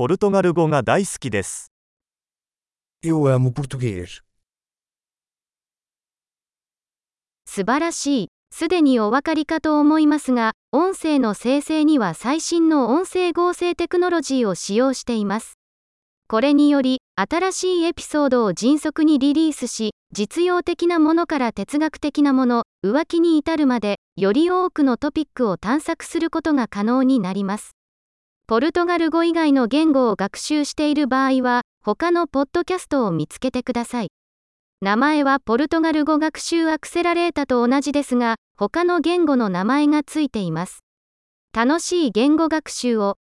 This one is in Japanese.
ポルトガル語が大好きです。Eu amo português. 素晴らしい。すでにお分かりかと思いますが、音声の生成には最新の音声合成テクノロジーを使用しています。これにより、新しいエピソードを迅速にリリースし、実用的なものから哲学的なもの、浮気に至るまで、より多くのトピックを探索することが可能になります。ポルトガル語以外の言語を学習している場合は、他のポッドキャストを見つけてください。名前はポルトガル語学習アクセラレータと同じですが、他の言語の名前がついています。楽しい言語学習を。